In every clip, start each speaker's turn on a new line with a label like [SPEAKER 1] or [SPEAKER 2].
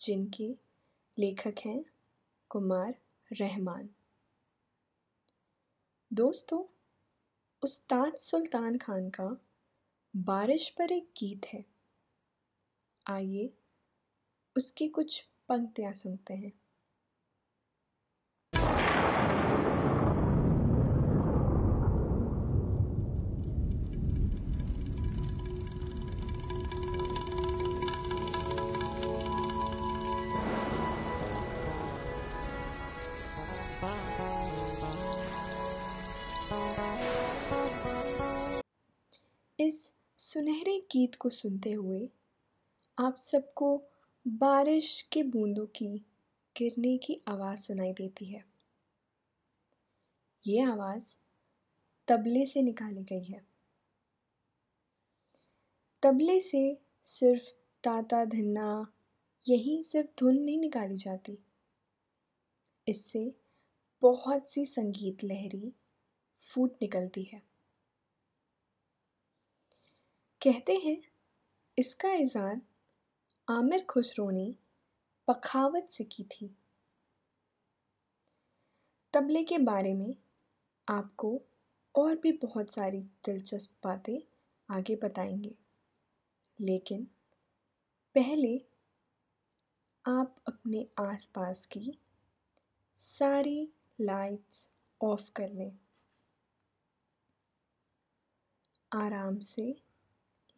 [SPEAKER 1] जिनके लेखक हैं कुमार रहमान। दोस्तों, उस्ताद सुल्तान खान का बारिश पर एक गीत है। आइए उसकी कुछ पंक्तियाँ सुनते हैं। सुनहरे गीत को सुनते हुए आप सबको बारिश के बूंदों की गिरने की आवाज़ सुनाई देती है। ये आवाज़ तबले से निकाली गई है। तबले से सिर्फ़ ताता धन्ना, यही सिर्फ़ धुन नहीं निकाली जाती। इससे बहुत सी संगीत लहरी फूट निकलती है। कहते हैं, इसका इज़ार आमिर खुसरो ने पखावत से की थी। तबले के बारे में आपको और भी बहुत सारी दिलचस्प बातें आगे बताएँगे। लेकिन पहले आप अपने आसपास की सारी लाइट्स ऑफ़ कर लें। आराम से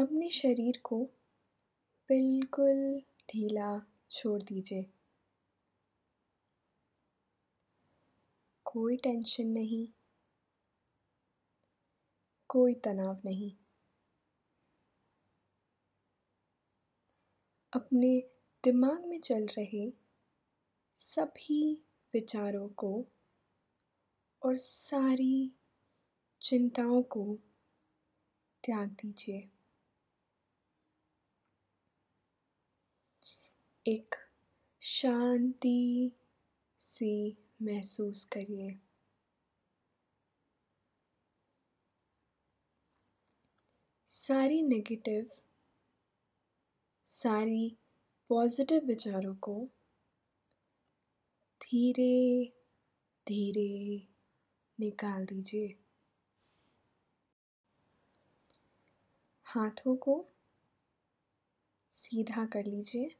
[SPEAKER 1] अपने शरीर को बिल्कुल ढीला छोड़ दीजिए। कोई टेंशन नहीं। कोई तनाव नहीं। अपने दिमाग में चल रहे सभी विचारों को और सारी चिंताओं को त्याग दीजिए। एक शांति सी महसूस करिए। सारी नेगेटिव सारी पॉजिटिव विचारों को धीरे धीरे निकाल दीजिए। हाथों को सीधा कर लीजिए।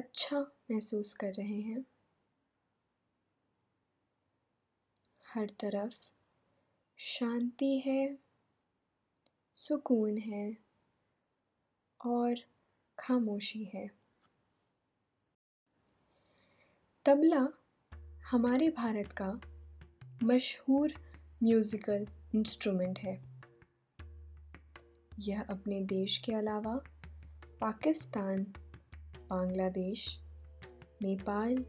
[SPEAKER 1] अच्छा महसूस कर रहे हैं। हर तरफ़ शांति है, सुकून है और खामोशी है। तबला हमारे भारत का मशहूर म्यूज़िकल इंस्ट्रूमेंट है। यह अपने देश के अलावा पाकिस्तान बांग्लादेश, नेपाल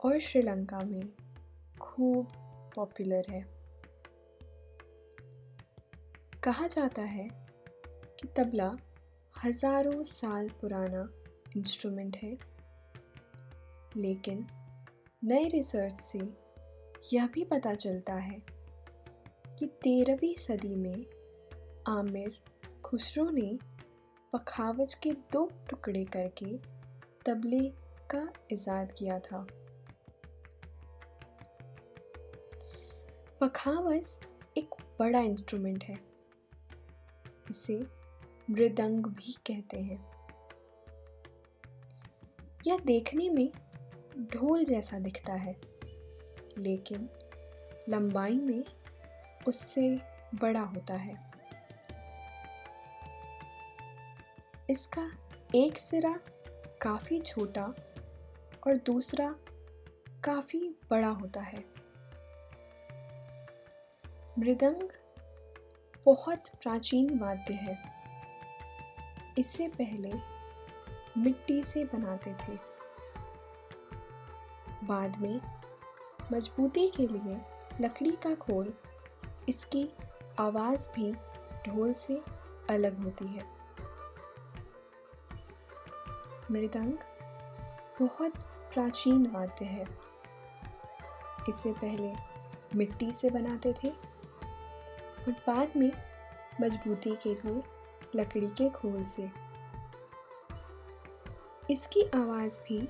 [SPEAKER 1] और श्रीलंका में खूब पॉपुलर है। कहा जाता है कि तबला हज़ारों साल पुराना इंस्ट्रूमेंट है, लेकिन नए रिसर्च से यह भी पता चलता है कि तेरहवीं सदी में आमिर खुसरो ने पखावज के दो टुकड़े करके तबले का इजाद किया था। पखावज एक बड़ा इंस्ट्रूमेंट है। इसे मृदंग भी कहते हैं। यह देखने में ढोल जैसा दिखता है, लेकिन लंबाई में उससे बड़ा होता है। इसका एक सिरा काफ़ी छोटा और दूसरा काफ़ी बड़ा होता है। मृदंग बहुत प्राचीन वाद्य है। इससे पहले मिट्टी से बनाते थे। बाद में मजबूती के लिए लकड़ी का खोल इसकी आवाज़ भी ढोल से अलग होती है। मृदंग बहुत प्राचीन वाद्य है। इससे पहले मिट्टी से बनाते थे और बाद में मजबूती के लिए लकड़ी के खोल से। इसकी आवाज़ भी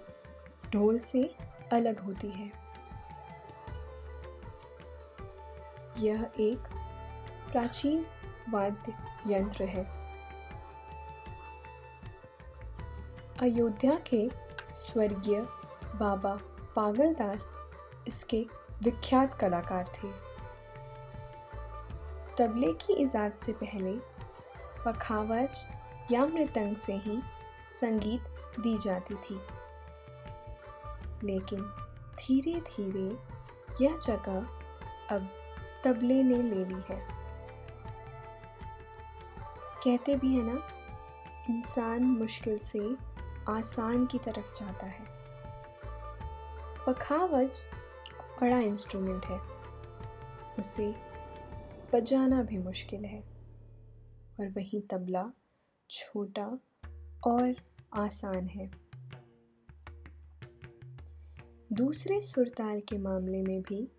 [SPEAKER 1] ढोल से अलग होती है। यह एक प्राचीन वाद्य यंत्र है। अयोध्या के स्वर्गीय बाबा पागलदास इसके विख्यात कलाकार थे। तबले की ईजाद से पहले पखावज या मृतंग से ही संगीत दी जाती थी। लेकिन धीरे धीरे यह जगह अब तबले ने ले ली है। कहते भी है ना, इंसान मुश्किल से आसान की तरफ़ जाता है। पखावज एक बड़ा इंस्ट्रूमेंट है। उसे बजाना भी मुश्किल है। और वहीं तबला छोटा और आसान है। दूसरे सुरताल के मामले में भी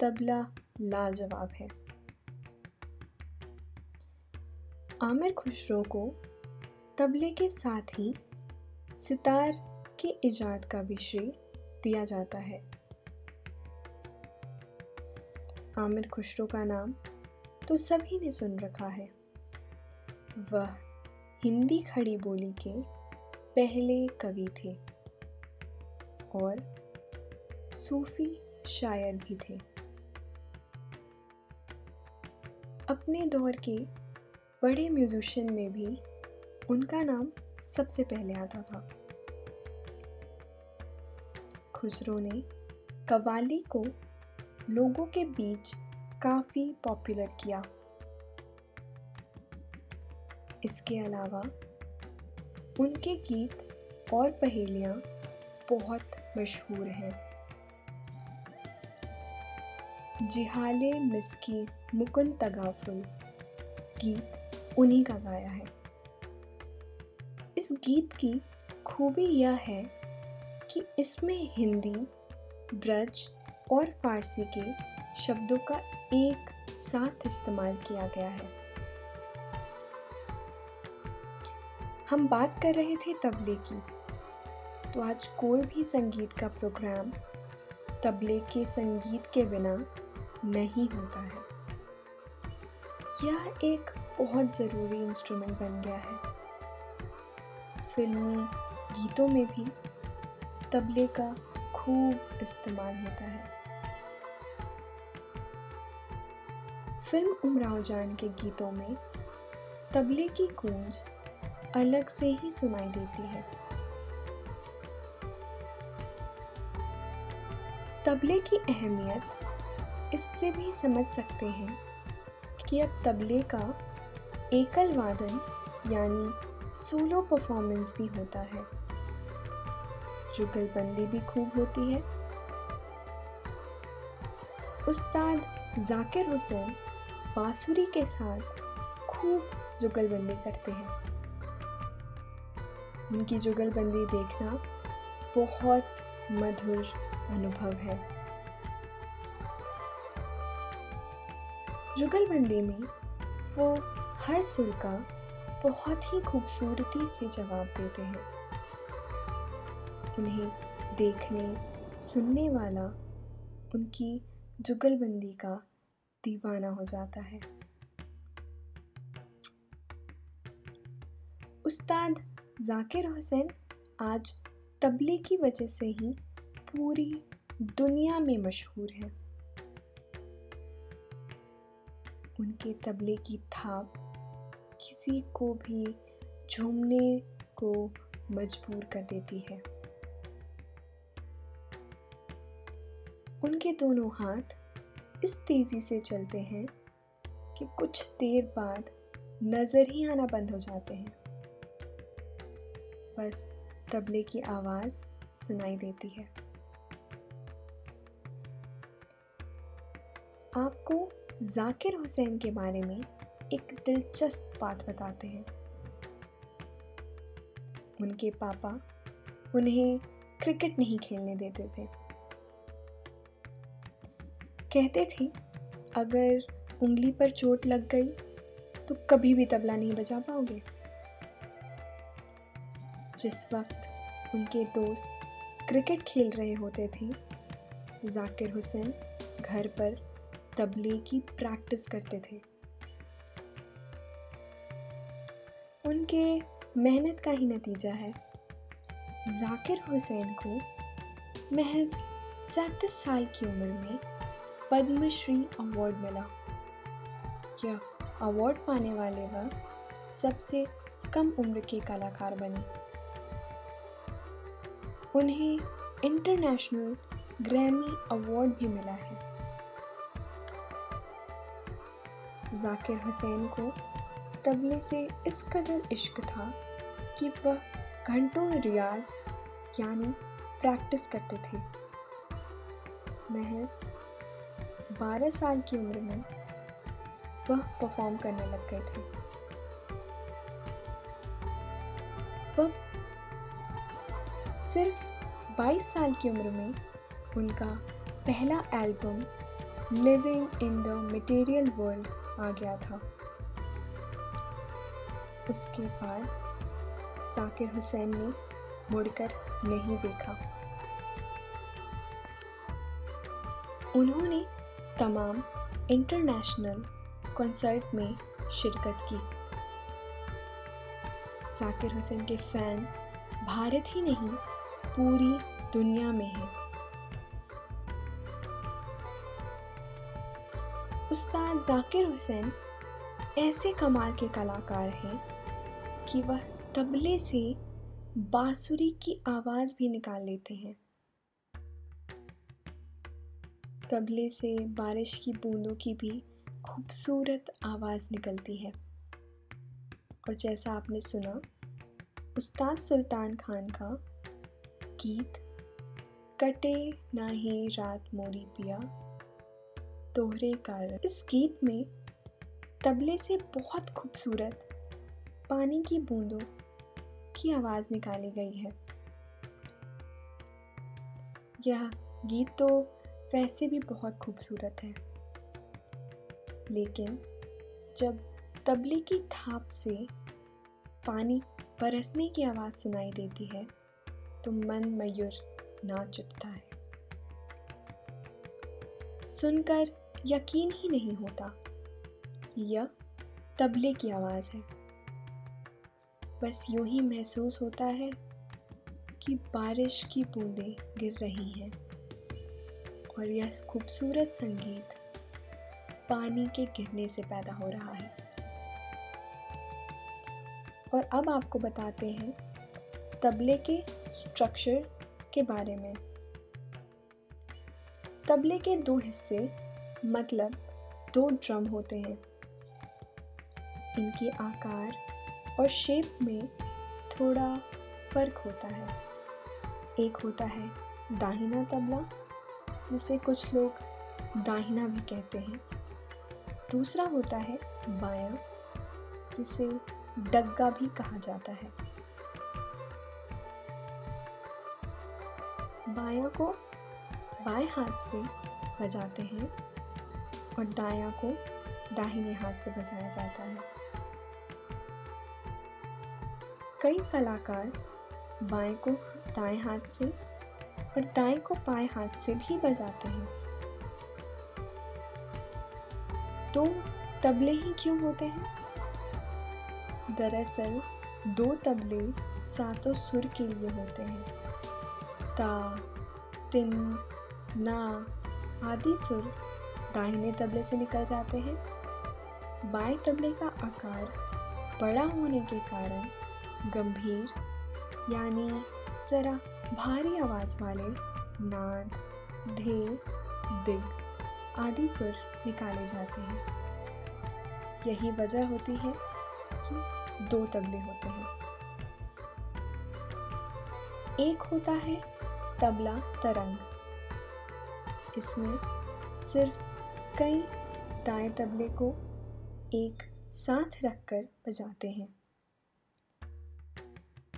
[SPEAKER 1] तबला लाजवाब है। आमिर खुसरो को तबले के साथ ही सितार के इजाद का भी श्रेय दिया जाता है। आमिर खुसरो का नाम तो सभी ने सुन रखा है। वह हिंदी खड़ी बोली के पहले कवि थे और सूफी शायर भी थे। अपने दौर के बड़े म्यूजिशियन में भी उनका नाम सबसे पहले आता था। खुसरो ने कवाली को लोगों के बीच काफ़ी पॉपुलर किया। इसके अलावा उनके गीत और पहेलियाँ बहुत मशहूर हैं। जिहाले मिसकी मुकुन तगाफुल गीत उन्हीं का गाया है। गीत की खूबी यह है कि इसमें हिंदी, ब्रज और फारसी के शब्दों का एक साथ इस्तेमाल किया गया है। हम बात कर रहे थे तबले की। तो आज कोई भी संगीत का प्रोग्राम तबले के संगीत के बिना नहीं होता है। यह एक बहुत ज़रूरी इंस्ट्रूमेंट बन गया है। फिल्मी, गीतों में भी तबले का खूब इस्तेमाल होता है। फ़िल्म उमराव जान के गीतों में तबले की गूंज अलग से ही सुनाई देती है। तबले की अहमियत इससे भी समझ सकते हैं कि अब तबले का एकल वादन यानी सोलो परफॉर्मेंस भी होता है। जुगलबंदी भी खूब होती है। उस्ताद जाकिर हुसैन बांसुरी के साथ खूब जुगलबंदी करते हैं। उनकी जुगलबंदी देखना बहुत मधुर अनुभव है। जुगलबंदी में वो हर सुर का बहुत ही खूबसूरती से जवाब देते हैं। उन्हें देखने, सुनने वाला उनकी जुगलबंदी का दीवाना हो जाता है। उस्ताद जाकिर हुसैन आज तबले की वजह से ही पूरी दुनिया में मशहूर हैं। उनके तबले की थाप किसी को भी झूमने को मजबूर कर देती है। उनके दोनों हाथ इस तेज़ी से चलते हैं कि कुछ देर बाद नज़र ही आना बंद हो जाते हैं। बस तबले की आवाज़ सुनाई देती है। आपको जाकिर हुसैन के बारे में एक दिलचस्प बात बताते हैं। उनके पापा उन्हें क्रिकेट नहीं खेलने देते थे। कहते थे, अगर उंगली पर चोट लग गई तो कभी भी तबला नहीं बजा पाओगे। जिस वक्त उनके दोस्त क्रिकेट खेल रहे होते थे, जाकिर हुसैन घर पर तबले की प्रैक्टिस करते थे। उनके मेहनत का ही नतीजा है। जाकिर हुसैन को महज सैंतीस साल की उम्र में पद्मश्री अवार्ड मिला। यह अवार्ड पाने वाले वह सबसे कम उम्र के कलाकार बने। उन्हें इंटरनेशनल ग्रैमी अवार्ड भी मिला है। जाकिर हुसैन को तबले से इस कदर इश्क था कि वह घंटों रियाज, यानी प्रैक्टिस करते थे। महज 12 साल की उम्र में वह परफॉर्म करने लग गए थे। वह सिर्फ़ 22 साल की उम्र में उनका पहला album Living in the Material World आ गया था। उसके बाद जाकिर हुसैन ने मुड़कर नहीं देखा। उन्होंने तमाम इंटरनेशनल कॉन्सर्ट में शिरकत की। जाकिर हुसैन के फ़ैन भारत ही नहीं, पूरी दुनिया में हैं। उस्ताद जाकिर हुसैन ऐसे कमाल के कलाकार हैं कि वह तबले से बांसुरी की आवाज़ भी निकाल लेते हैं। तबले से बारिश की बूंदों की भी खूबसूरत आवाज़ निकलती है। और जैसा आपने सुना, उस्ताद सुल्तान खान का गीत, कटे ना ही रात मोरी पिया तोहरे कारण। इस गीत में तबले से बहुत खूबसूरत पानी की बूंदों की आवाज़ निकाली गई है। यह गीत तो वैसे भी बहुत खूबसूरत है। लेकिन जब तबले की थाप से पानी बरसने की आवाज़ सुनाई देती है तो मन मयूर नाच उठता है। सुनकर यकीन ही नहीं होता, यह तबले की आवाज़ है। बस यूँ ही महसूस होता है कि बारिश की बूंदें गिर रही हैं। और यह खूबसूरत संगीत पानी के गिरने से पैदा हो रहा है। और अब आपको बताते हैं तबले के स्ट्रक्चर के बारे में। तबले के दो हिस्से मतलब दो ड्रम होते हैं। इनके आकार और शेप में थोड़ा फ़र्क होता है। एक होता है दाहिना तबला, जिसे कुछ लोग दाहिना भी कहते हैं। दूसरा होता है बायां, जिसे डग्गा भी कहा जाता है। बायां को बाएँ हाथ से बजाते हैं और दायां को दाहिने हाथ से बजाया जाता है। कई कलाकार बाएँ को दाएँ हाथ से और दाएँ को बाएँ हाथ से भी बजाते हैं। तो तबले ही क्यों होते हैं? दरअसल दो तबले सातों सुर के लिए होते हैं। ता, तिन, ना आदि सुर दाहिने तबले से निकल जाते हैं। बाएँ तबले का आकार बड़ा होने के कारण गंभीर, यानी ज़रा भारी आवाज़ वाले, नाद धे दिग आदि सुर निकाले जाते हैं। यही वजह होती है कि दो तबले होते हैं। एक होता है तबला तरंग। इसमें सिर्फ़ कई दाएँ तबले को एक साथ रखकर बजाते हैं।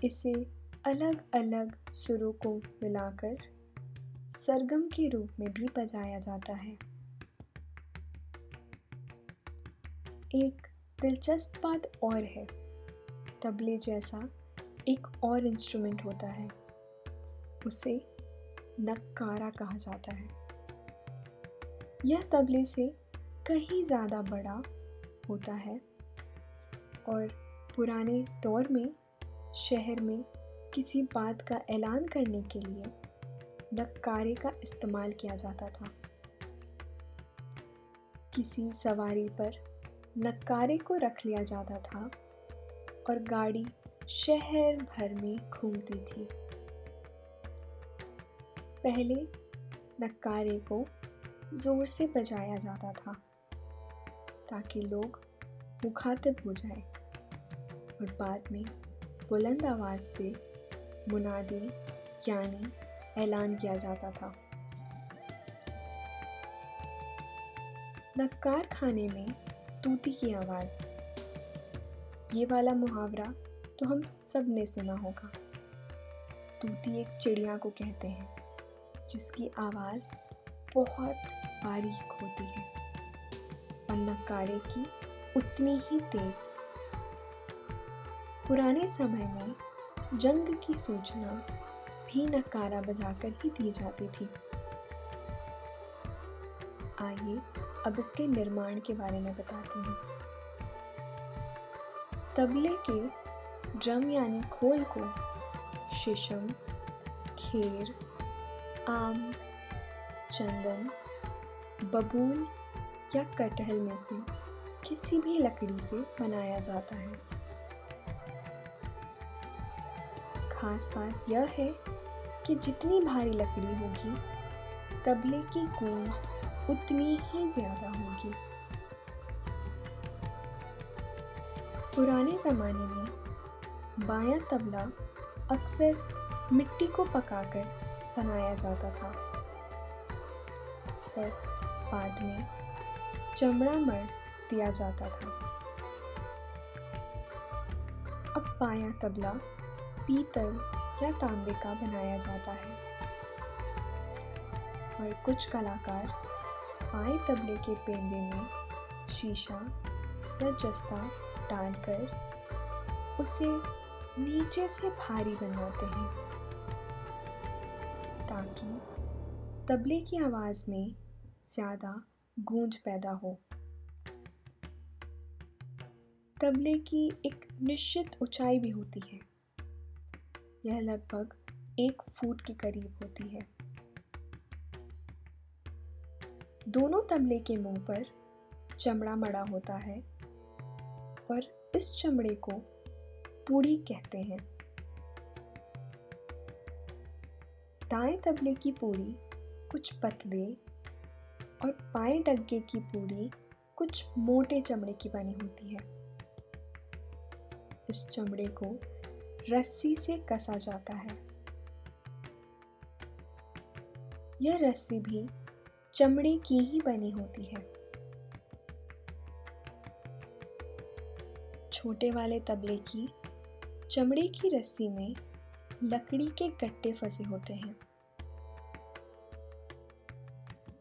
[SPEAKER 1] इसे अलग अलग सुरों को मिलाकर सरगम के रूप में भी बजाया जाता है। एक दिलचस्प बात और है, तबले जैसा एक और इंस्ट्रूमेंट होता है, उसे नक्कारा कहा जाता है। यह तबले से कहीं ज़्यादा बड़ा होता है और पुराने दौर में शहर में किसी बात का ऐलान करने के लिए नक्कारे का इस्तेमाल किया जाता था। किसी सवारी पर नक्कारे को रख लिया जाता था और गाड़ी शहर भर में घूमती थी। पहले नक्कारे को ज़ोर से बजाया जाता था ताकि लोग मुखातिब हो जाए और बाद में बुलंद आवाज़ से मुनादी, यानी ऐलान किया जाता था। नक्कार खाने में तूती की आवाज़। ये वाला मुहावरा तो हम सबने सुना होगा। तूती एक चिड़िया को कहते हैं, जिसकी आवाज़ बहुत बारीक होती है, और नक्कारे की उतनी ही तेज। पुराने समय में जंग की सूचना भी नक्कारा बजाकर ही दी जाती थी। आइए अब इसके निर्माण के बारे में बताते हैं। तबले के ड्रम यानी खोल को शीशम, खेर, आम, चंदन, बबूल या कटहल में से किसी भी लकड़ी से बनाया जाता है। खास बात यह है कि जितनी भारी लकड़ी होगी, तबले की गूंज उतनी ही ज़्यादा होगी। पुराने ज़माने में बायां तबला अक्सर मिट्टी को पकाकर बनाया जाता था। उस पर बाद में चमड़ा मर दिया जाता था। अब बायां तबला पीतल या तांबे का बनाया जाता है। और कुछ कलाकार बाएँ तबले के पेंदे में शीशा या जस्ता डालकर उसे नीचे से भारी बनाते हैं, ताकि तबले की आवाज़ में ज़्यादा गूंज पैदा हो। तबले की एक निश्चित ऊंचाई भी होती है। यह लगभग एक फुट के करीब होती है। दोनों तबले के मुँह पर चमड़ा मड़ा होता है और इस चमड़े को पूड़ी कहते हैं। दाएँ तबले की पूड़ी कुछ पतले और बाएँ डग्गे की पूड़ी कुछ मोटे चमड़े की बनी होती है। इस चमड़े को रस्सी से कसा जाता है। यह रस्सी भी चमड़े की ही बनी होती है। छोटे वाले तबले की चमड़े की रस्सी में लकड़ी के गट्टे फंसे होते हैं।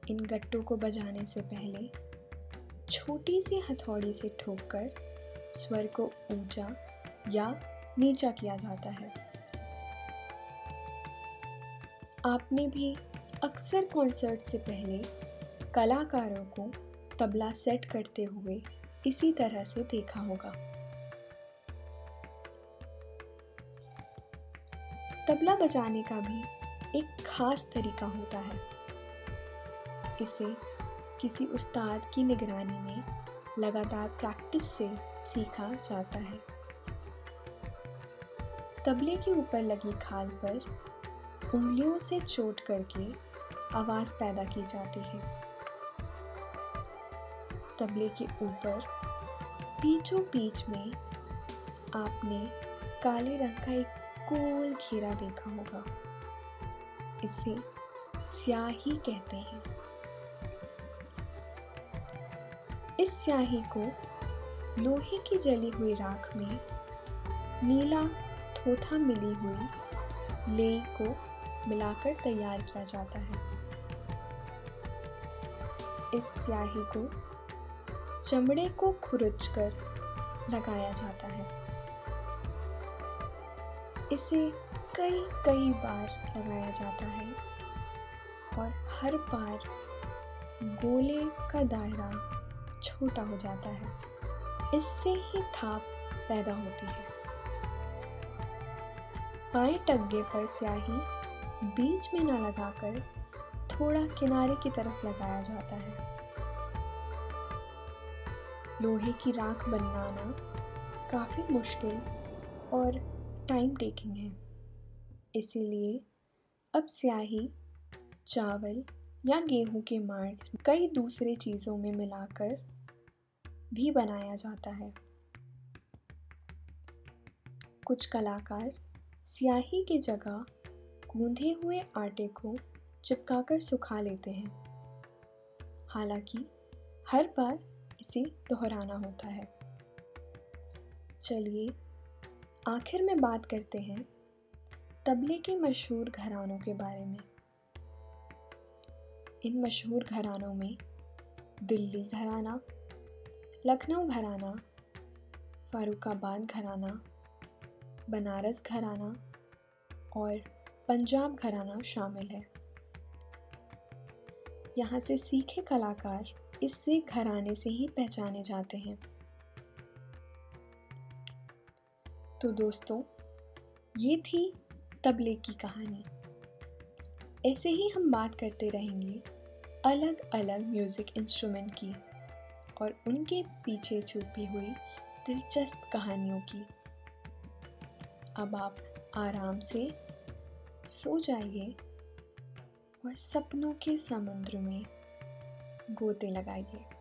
[SPEAKER 1] इन गट्टों को बजाने से पहले छोटी सी हथौड़ी से ठोककर स्वर को ऊँचा या नीचा किया जाता है। आपने भी अक्सर कॉन्सर्ट से पहले कलाकारों को तबला सेट करते हुए इसी तरह से देखा होगा। तबला बजाने का भी एक खास तरीका होता है। इसे किसी उस्ताद की निगरानी में लगातार प्रैक्टिस से सीखा जाता है। तबले के ऊपर लगी खाल पर उंगलियों से चोट करके आवाज़ पैदा की जाती है। तबले के ऊपर बीचों बीच में आपने काले रंग का एक गोल घेरा देखा होगा। इसे स्याही कहते हैं। इस स्याही को लोहे की जली हुई राख में नीला थोथा मिली हुई ले को मिलाकर तैयार किया जाता है। इस स्याही को चमड़े को खुरच कर लगाया जाता है। इसे कई कई बार लगाया जाता है और हर बार गोले का दायरा छोटा हो जाता है। इससे ही थाप पैदा होती है। बाएँ टग्गे पर स्याही बीच में ना लगाकर थोड़ा किनारे की तरफ़ लगाया जाता है। लोहे की राख बनाना काफ़ी मुश्किल और टाइम टेकिंग है। इसीलिए अब स्याही, चावल या गेहूँ के मार्च कई दूसरे चीज़ों में मिलाकर भी बनाया जाता है। कुछ कलाकार स्याही की जगह गूंधे हुए आटे को चिपकाकर सुखा लेते हैं। हालाँकि हर बार इसे दोहराना होता है। चलिए, आखिर में बात करते हैं तबले के मशहूर घरानों के बारे में। इन मशहूर घरानों में दिल्ली घराना, लखनऊ घराना फारुखाबाद घराना बनारस घराना और पंजाब घराना शामिल है। यहाँ से सीखे कलाकार इससे घराने से ही पहचाने जाते हैं। तो दोस्तों, ये थी तबले की कहानी। ऐसे ही हम बात करते रहेंगे अलग अलग म्यूज़िक इंस्ट्रूमेंट की और उनके पीछे छुपी हुई दिलचस्प कहानियों की। अब आप आराम से सो जाइए और सपनों के समुद्र में गोते लगाइए।